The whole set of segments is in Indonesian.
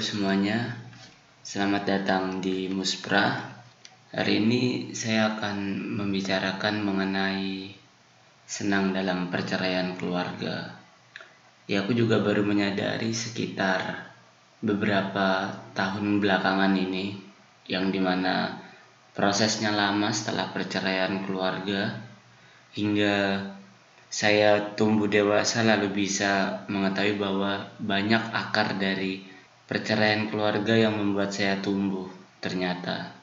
semuanya, selamat datang di Muspra. Hari ini saya akan membicarakan mengenai senang dalam perceraian keluarga. Ya, aku juga baru menyadari sekitar beberapa tahun belakangan ini, yang di mana prosesnya lama setelah perceraian keluarga, hingga saya tumbuh dewasa lalu bisa mengetahui bahwa banyak akar dari perceraian keluarga yang membuat saya tumbuh ternyata.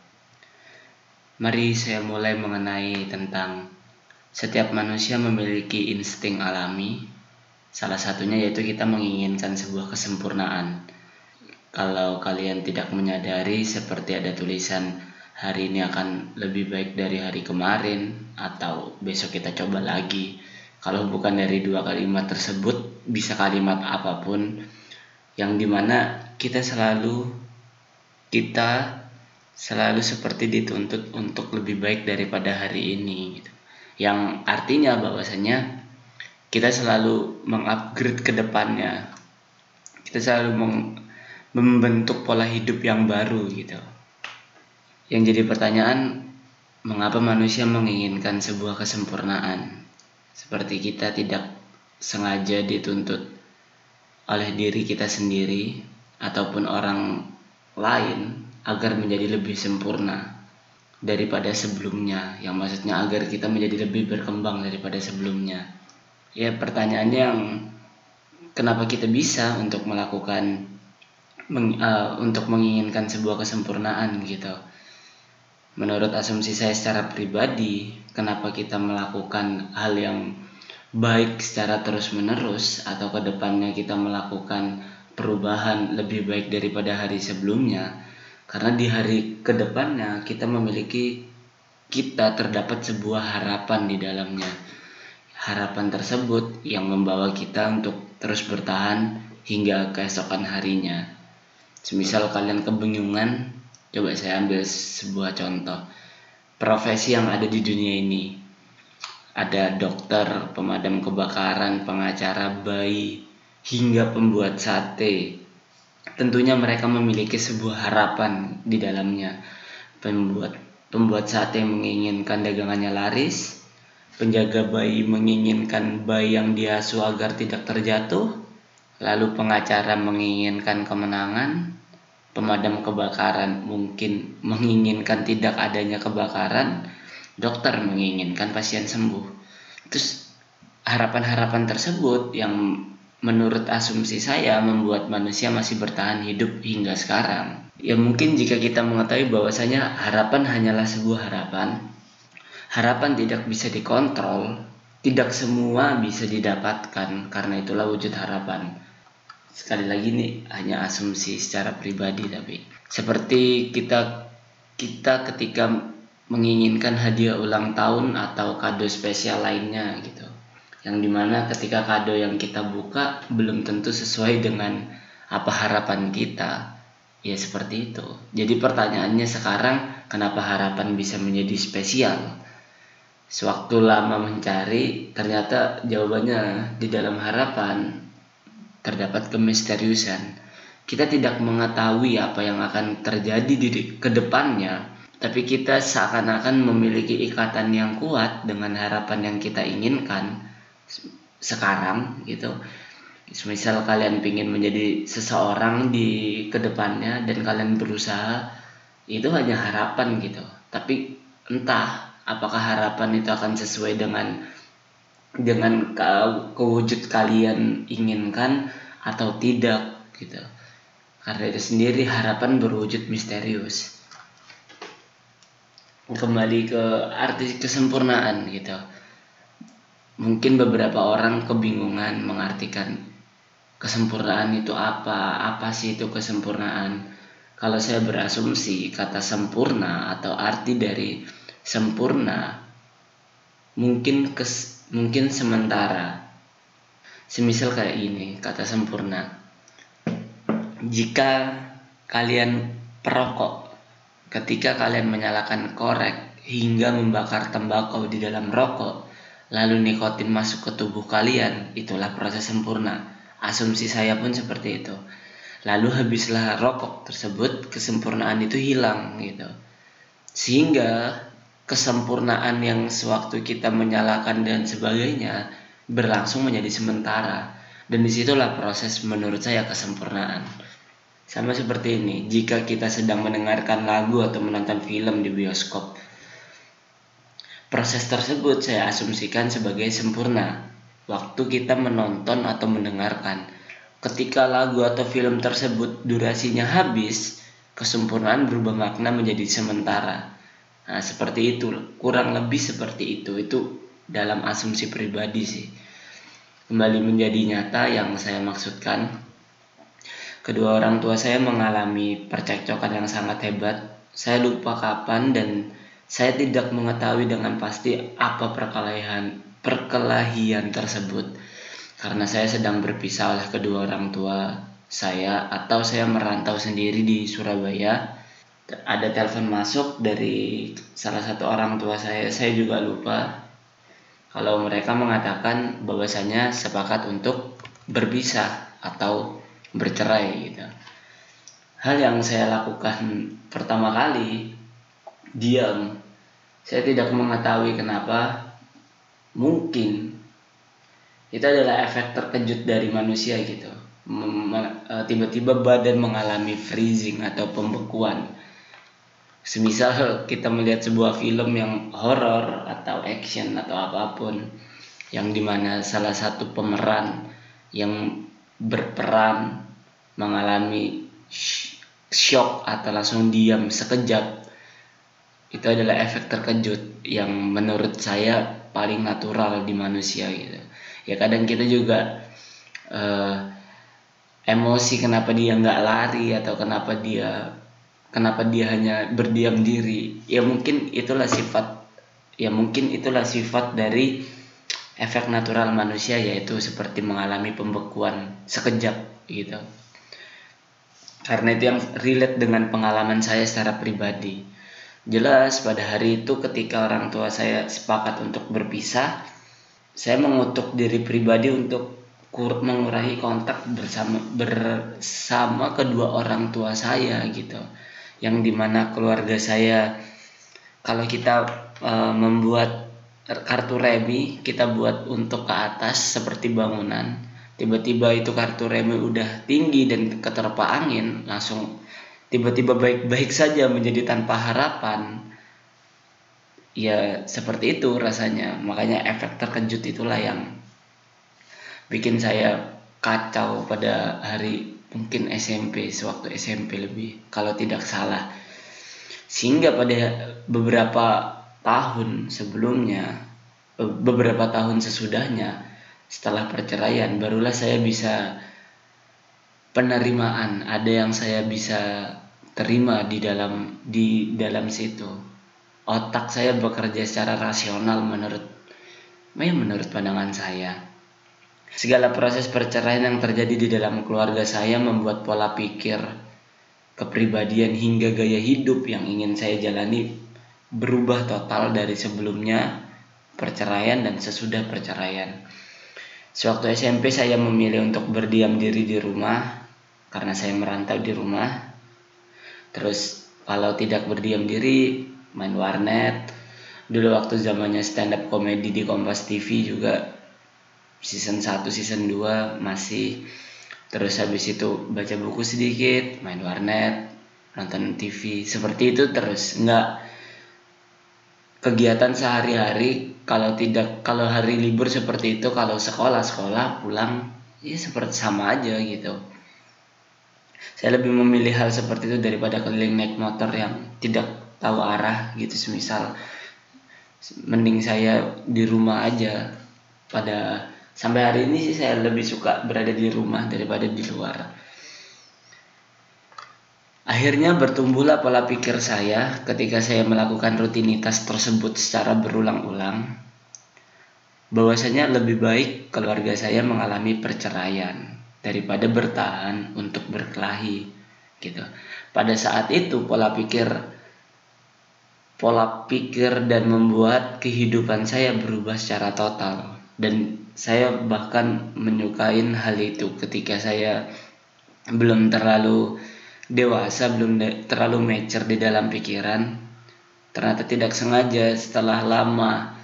Mari saya mulai mengenai tentang setiap manusia memiliki insting alami. Salah satunya yaitu kita menginginkan sebuah kesempurnaan. Kalau kalian tidak menyadari seperti ada tulisan hari ini akan lebih baik dari hari kemarin atau besok kita coba lagi kalau bukan dari dua kalimat tersebut bisa kalimat apa pun yang di mana kita selalu kita selalu seperti dituntut untuk lebih baik daripada hari ini gitu. yang artinya bahwasanya kita selalu mengupgrade ke depannya. Kita selalu membentuk pola hidup yang baru gitu. Yang jadi pertanyaan mengapa manusia menginginkan sebuah kesempurnaan? Seperti kita tidak sengaja dituntut oleh diri kita sendiri ataupun orang lain agar menjadi lebih sempurna daripada sebelumnya. Yang maksudnya agar kita menjadi lebih berkembang daripada sebelumnya. Ya pertanyaannya yang kenapa kita bisa untuk melakukan meng, uh, untuk menginginkan sebuah kesempurnaan gitu? Menurut asumsi saya secara pribadi kenapa kita melakukan hal yang baik secara terus-menerus atau ke depannya kita melakukan perubahan lebih baik daripada hari sebelumnya karena di hari ke depannya kita memiliki kita terdapat sebuah harapan di dalamnya harapan tersebut yang membawa kita untuk terus bertahan hingga keesokan harinya semisal kalian kebingungan coba saya ambil sebuah contoh profesi yang ada di dunia ini. Ada dokter, pemadam kebakaran, pengacara bayi, hingga pembuat sate. Tentunya mereka memiliki sebuah harapan di dalamnya. Pembuat pembuat sate menginginkan dagangannya laris, penjaga bayi menginginkan bayi yang diasuh agar tidak terjatuh, lalu pengacara menginginkan kemenangan, pemadam kebakaran mungkin menginginkan tidak adanya kebakaran, dokter menginginkan pasien sembuh. Terus harapan-harapan tersebut yang menurut asumsi saya membuat manusia masih bertahan hidup hingga sekarang. Ya mungkin jika kita mengetahui bahwasanya harapan hanyalah sebuah harapan, harapan tidak bisa dikontrol, tidak semua bisa didapatkan karena itulah wujud harapan sekali lagi nih hanya asumsi secara pribadi tapi seperti kita kita ketika menginginkan hadiah ulang tahun atau kado spesial lainnya gitu. Yang di mana ketika kado yang kita buka belum tentu sesuai dengan apa harapan kita. Ya seperti itu. Jadi pertanyaannya sekarang kenapa harapan bisa menjadi spesial? Sewaktu lama mencari ternyata jawabannya di dalam harapan terdapat kemisteriusan. Kita tidak mengetahui apa yang akan terjadi di ke depannya, tapi kita seakan-akan memiliki ikatan yang kuat dengan harapan yang kita inginkan sekarang gitu. Misal kalian ingin menjadi seseorang di ke depannya dan kalian berusaha, itu hanya harapan gitu. Tapi entah apakah harapan itu akan sesuai dengan dengan ke, kewujud kalian inginkan atau tidak gitu karena itu sendiri harapan berwujud misterius kembali ke arti kesempurnaan gitu mungkin beberapa orang kebingungan mengartikan kesempurnaan itu apa apa sih itu kesempurnaan kalau saya berasumsi kata sempurna atau arti dari sempurna mungkin kes mungkin sementara. Semisal kayak ini, kata sempurna. Jika kalian perokok, ketika kalian menyalakan korek hingga membakar tembakau di dalam rokok, lalu nikotin masuk ke tubuh kalian, itulah proses sempurna. Asumsi saya pun seperti itu. lalu habislah rokok tersebut kesempurnaan itu hilang gitu sehingga kesempurnaan yang sewaktu kita menyalakan dan sebagainya berlangsung menjadi sementara dan di situlah proses menurut saya kesempurnaan sama seperti ini jika kita sedang mendengarkan lagu atau menonton film di bioskop proses tersebut saya asumsikan sebagai sempurna waktu kita menonton atau mendengarkan ketika lagu atau film tersebut durasinya habis kesempurnaan berubah makna menjadi sementara. Nah, seperti itu, kurang lebih seperti itu. Itu dalam asumsi pribadi sih. Kembali menjadi nyata yang saya maksudkan. Kedua orang tua saya mengalami percekcokan yang sangat hebat. Saya lupa kapan dan saya tidak mengetahui dengan pasti apa perkelahian perkelahian tersebut. Karena saya sedang berpisah oleh kedua orang tua saya atau saya merantau sendiri di Surabaya. Ada telepon masuk dari salah satu orang tua saya saya juga lupa. Kalau mereka mengatakan bahwasanya sepakat untuk berpisah atau bercerai gitu. Hal yang saya lakukan pertama kali diam. Saya tidak mengetahui kenapa mungkin itu adalah efek terkejut dari manusia gitu. E, tiba-tiba badan mengalami freezing atau pembekuan. Semisal kita melihat sebuah film yang horor atau action atau apa pun yang di mana salah satu pemeran yang berperan mengalami shock atau langsung diam sekejap itu adalah efek terkejut yang menurut saya paling natural di manusia gitu. Ya kadang kita juga uh, emosi kenapa dia nggak lari atau kenapa dia kenapa dia hanya berdiam diri. Ya mungkin itulah sifat ya mungkin itulah sifat dari efek natural manusia yaitu seperti mengalami pembekuan sekejap gitu karena itu yang relate dengan pengalaman saya secara pribadi. Jelas pada hari itu ketika orang tua saya sepakat untuk berpisah saya mengutuk diri pribadi untuk mengurangi kontak bersama bersama kedua orang tua saya gitu. Yang di mana keluarga saya kalau kita e, membuat kartu remi kita buat untuk ke atas seperti bangunan tiba-tiba itu kartu remi udah tinggi dan keterpa angin langsung tiba-tiba baik-baik saja menjadi tanpa harapan. Ya seperti itu rasanya. Makanya efek terkejut itulah yang bikin saya kacau pada hari mungkin SMP sewaktu SMP lebih kalau tidak salah. Sehingga pada beberapa tahun sebelumnya beberapa tahun sesudahnya setelah perceraian barulah saya bisa penerimaan. Ada yang saya bisa terima di dalam di dalam situ. Otak saya bekerja secara rasional menurut ya menurut pandangan saya. Segala proses perceraian yang terjadi di dalam keluarga saya membuat pola pikir, kepribadian hingga gaya hidup yang ingin saya jalani berubah total dari sebelumnya perceraian dan sesudah perceraian. Sewaktu SMP saya memilih untuk berdiam diri di rumah karena saya merantau di rumah. Terus kalau tidak berdiam diri main warnet. Dulu waktu zamannya stand up komedi di Kompas TV juga season 1 season 2 masih terus habis itu baca buku sedikit main warnet nonton TV seperti itu terus nggak kegiatan sehari-hari kalau tidak kalau hari libur seperti itu kalau sekolah sekolah pulang ya seperti sama aja gitu. Saya lebih memilih hal seperti itu daripada keliling naik motor yang tidak tahu arah gitu semisal mending saya di rumah aja. Pada sampai hari ini sih saya lebih suka berada di rumah daripada di luar akhirnya bertumbuhlah pola pikir saya ketika saya melakukan rutinitas tersebut secara berulang-ulang. Bahwasanya lebih baik keluarga saya mengalami perceraian daripada bertahan untuk berkelahi gitu. Pada saat itu pola pikir pola pikir dan membuat kehidupan saya berubah secara total. Dan saya bahkan menyukai hal itu ketika saya belum terlalu dewasa, belum terlalu mature di dalam pikiran. Ternyata tidak sengaja setelah lama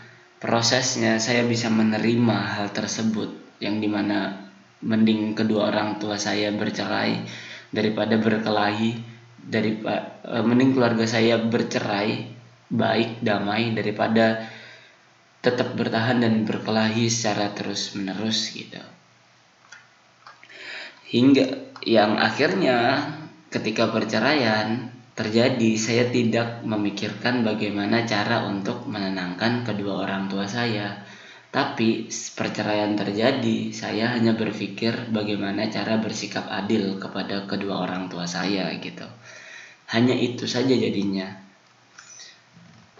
prosesnya saya bisa menerima hal tersebut yang di mana mending kedua orang tua saya bercerai daripada berkelahi dari uh, mending keluarga saya bercerai baik damai daripada tetap bertahan dan berkelahi secara terus menerus gitu hingga yang akhirnya ketika perceraian terjadi saya tidak memikirkan bagaimana cara untuk menenangkan kedua orang tua saya. Tapi perceraian terjadi saya hanya berpikir bagaimana cara bersikap adil kepada kedua orang tua saya gitu. Hanya itu saja jadinya.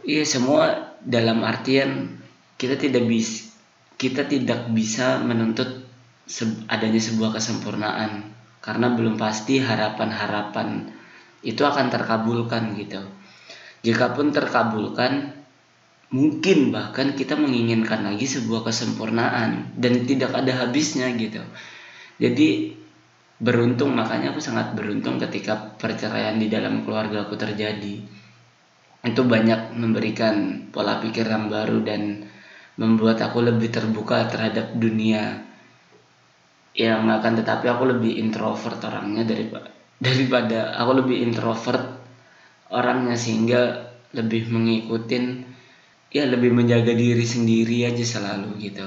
Iya semua dalam artian kita tidak bisa kita tidak bisa menuntut adanya sebuah kesempurnaan karena belum pasti harapan-harapan itu akan terkabulkan gitu. Jikapun terkabulkan, mungkin bahkan kita menginginkan lagi sebuah kesempurnaan dan tidak ada habisnya gitu. Jadi beruntung makanya aku sangat beruntung ketika perceraian di dalam keluarga aku terjadi. Itu banyak memberikan pola pikir yang baru dan membuat aku lebih terbuka terhadap dunia yang akan tetapi aku lebih introvert orangnya daripada daripada aku lebih introvert orangnya sehingga lebih mengikutin ya lebih menjaga diri sendiri aja selalu gitu.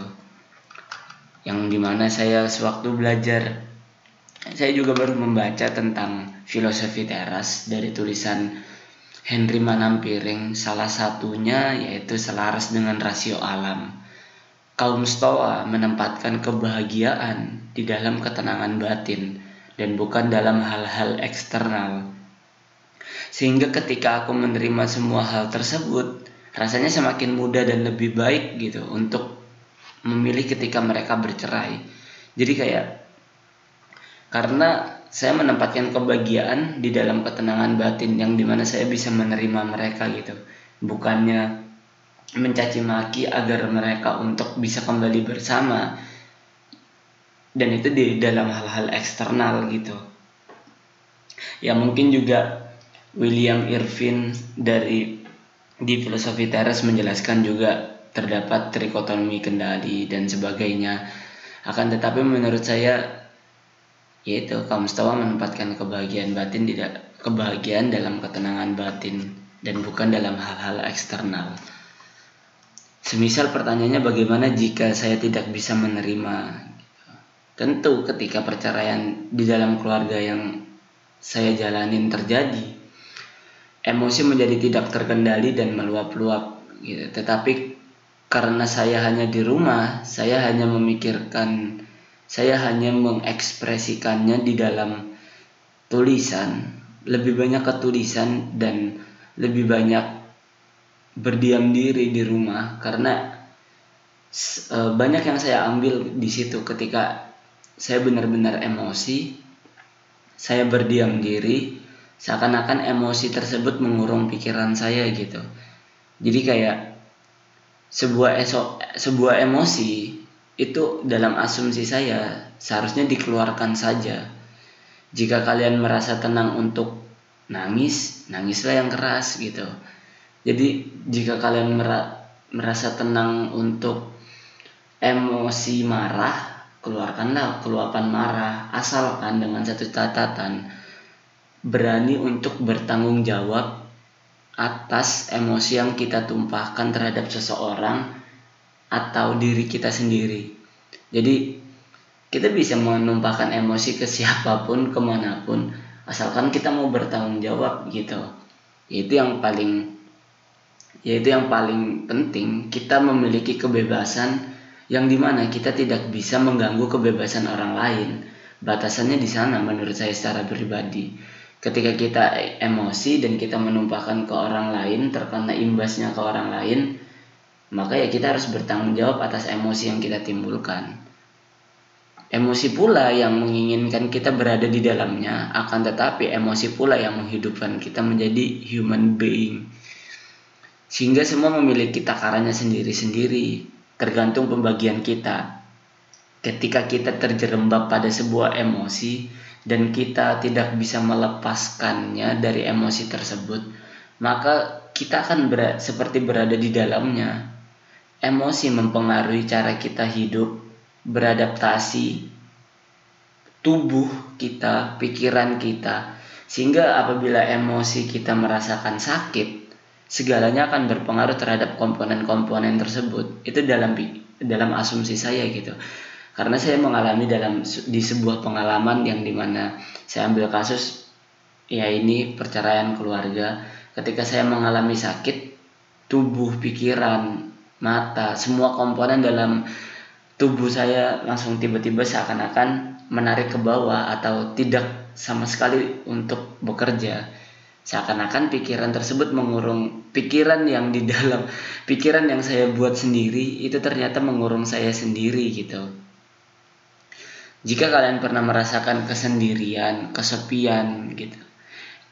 Yang di mana saya sewaktu belajar saya juga baru membaca tentang filosofi teras dari tulisan Henry Manampiring salah satunya yaitu selaras dengan rasio alam Kaum Stoa menempatkan kebahagiaan di dalam ketenangan batin dan bukan dalam hal-hal eksternal. Sehingga ketika aku menerima semua hal tersebut, rasanya semakin mudah dan lebih baik gitu untuk memilih ketika mereka bercerai. Jadi kayak karena saya menempatkan kebahagiaan di dalam ketenangan batin yang di mana saya bisa menerima mereka gitu. Bukannya mencaci maki agar mereka untuk bisa kembali bersama. Dan itu di dalam hal-hal eksternal gitu. Ya mungkin juga William Irvin dari di filosofi teres menjelaskan juga terdapat trikotomi kendali dan sebagainya. Akan tetapi menurut saya yaitu kaum menempatkan kebahagiaan batin tidak kebahagiaan dalam ketenangan batin dan bukan dalam hal-hal eksternal. Semisal pertanyaannya bagaimana jika saya tidak bisa menerima? Tentu ketika perceraian di dalam keluarga yang saya jalanin terjadi, emosi menjadi tidak terkendali dan meluap-luap. Gitu. Tetapi karena saya hanya di rumah, saya hanya memikirkan, saya hanya mengekspresikannya di dalam tulisan, lebih banyak ke tulisan dan lebih banyak berdiam diri di rumah karena e, banyak yang saya ambil di situ ketika saya benar-benar emosi saya berdiam diri seakan-akan emosi tersebut mengurung pikiran saya gitu. Jadi kayak sebuah eso, sebuah emosi itu dalam asumsi saya seharusnya dikeluarkan saja. Jika kalian merasa tenang untuk nangis nangislah yang keras gitu jadi jika kalian merasa tenang untuk emosi marah, keluarkanlah keluapan marah asalkan dengan satu catatan berani untuk bertanggung jawab atas emosi yang kita tumpahkan terhadap seseorang atau diri kita sendiri. Jadi kita bisa menumpahkan emosi ke siapa pun, ke mana pun, asalkan kita mau bertanggung jawab gitu. Itu yang paling yaitu yang paling penting kita memiliki kebebasan yang di mana kita tidak bisa mengganggu kebebasan orang lain. Batasannya di sana menurut saya secara pribadi. Ketika kita emosi dan kita menumpahkan ke orang lain terkena imbasnya ke orang lain maka ya kita harus bertanggung jawab atas emosi yang kita timbulkan. Emosi pula yang menginginkan kita berada di dalamnya akan tetapi emosi pula yang menghidupkan kita menjadi human being sehingga semua memiliki takarannya sendiri-sendiri, tergantung pembagian kita. Ketika kita terjerembab pada sebuah emosi, dan kita tidak bisa melepaskannya dari emosi tersebut, maka kita akan ber seperti berada di dalamnya. Emosi mempengaruhi cara kita hidup, beradaptasi, tubuh kita, pikiran kita, sehingga apabila emosi kita merasakan sakit, segalanya akan berpengaruh terhadap komponen-komponen tersebut. Itu dalam dalam asumsi saya gitu. Karena saya mengalami dalam di sebuah pengalaman yang di mana saya ambil kasus ya ini perceraian keluarga. Ketika saya mengalami sakit tubuh pikiran mata semua komponen dalam tubuh saya langsung tiba-tiba seakan-akan menarik ke bawah atau tidak sama sekali untuk bekerja seakan-akan pikiran tersebut mengurung pikiran yang di dalam pikiran yang saya buat sendiri itu ternyata mengurung saya sendiri gitu jika kalian pernah merasakan kesendirian, kesepian gitu,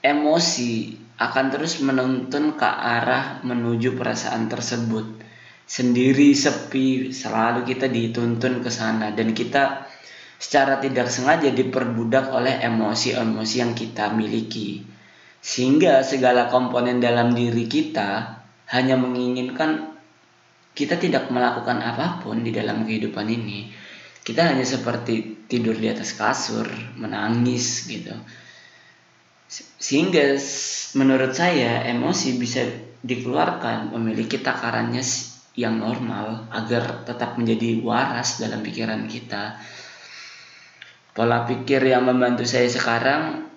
emosi akan terus menuntun ke arah menuju perasaan tersebut. Sendiri, sepi, selalu kita dituntun ke sana dan kita secara tidak sengaja diperbudak oleh emosi-emosi yang kita miliki. Sehingga segala komponen dalam diri kita hanya menginginkan kita tidak melakukan apa pun di dalam kehidupan ini. Kita hanya seperti tidur di atas kasur menangis gitu. Sehingga menurut saya emosi bisa dikeluarkan memiliki takarannya yang normal agar tetap menjadi waras dalam pikiran kita. Pola pikir yang membantu saya sekarang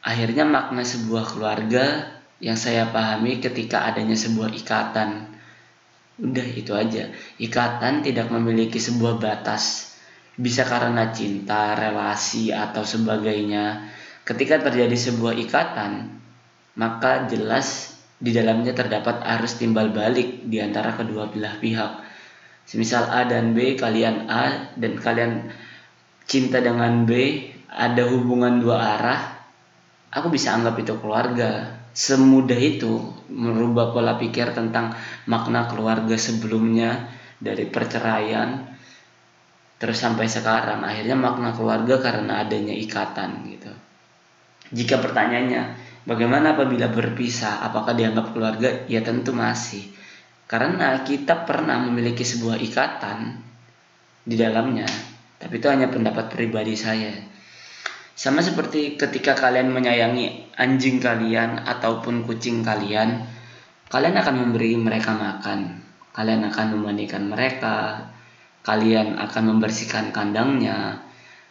akhirnya makna sebuah keluarga yang saya pahami ketika adanya sebuah ikatan udah itu aja ikatan tidak memiliki sebuah batas bisa karena cinta, relasi, atau sebagainya. Ketika terjadi sebuah ikatan, maka jelas di dalamnya terdapat arus timbal balik di antara kedua belah pihak. Semisal A dan B, kalian A dan kalian cinta dengan B, ada hubungan dua arah, aku bisa anggap itu keluarga. Semudah itu merubah pola pikir tentang makna keluarga sebelumnya dari perceraian terus sampai sekarang. Akhirnya makna keluarga karena adanya ikatan gitu. Jika pertanyaannya bagaimana apabila berpisah? Apakah dianggap keluarga? Ya tentu masih. Karena kita pernah memiliki sebuah ikatan di dalamnya tapi itu hanya pendapat pribadi saya sama seperti ketika kalian menyayangi anjing kalian ataupun kucing kalian kalian akan memberi mereka makan. Kalian akan memandikan mereka. Kalian akan membersihkan kandangnya.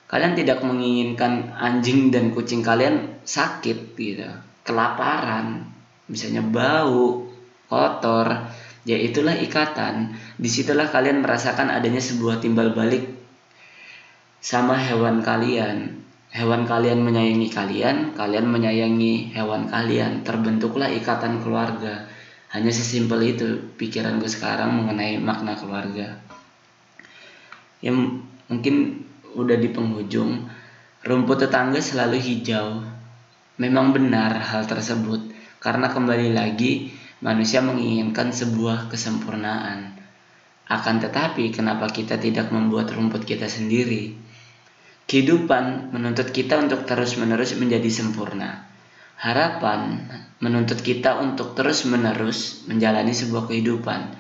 Kalian tidak menginginkan anjing dan kucing kalian sakit gitu. Kelaparan misalnya bau kotor. Ya itulah ikatan. Di situlah kalian merasakan adanya sebuah timbal balik sama hewan kalian hewan kalian menyayangi kalian kalian menyayangi hewan kalian. Terbentuklah ikatan keluarga. Hanya sesimpel itu pikiran gue sekarang mengenai makna keluarga. Yang mungkin udah di penghujung. Rumput tetangga selalu hijau. Memang benar hal tersebut karena kembali lagi manusia menginginkan sebuah kesempurnaan. Akan tetapi kenapa kita tidak membuat rumput kita sendiri kehidupan menuntut kita untuk terus-menerus menjadi sempurna harapan menuntut kita untuk terus-menerus menjalani sebuah kehidupan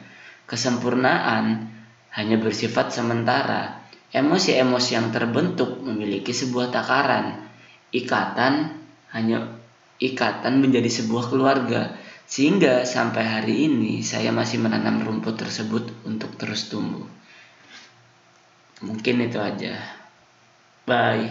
kesempurnaan hanya bersifat sementara. Emosi-emosi yang terbentuk memiliki sebuah takaran. Ikatan hanya ikatan menjadi sebuah keluarga. Sehingga sampai hari ini saya masih menanam rumput tersebut untuk terus tumbuh. Mungkin itu aja. Bye.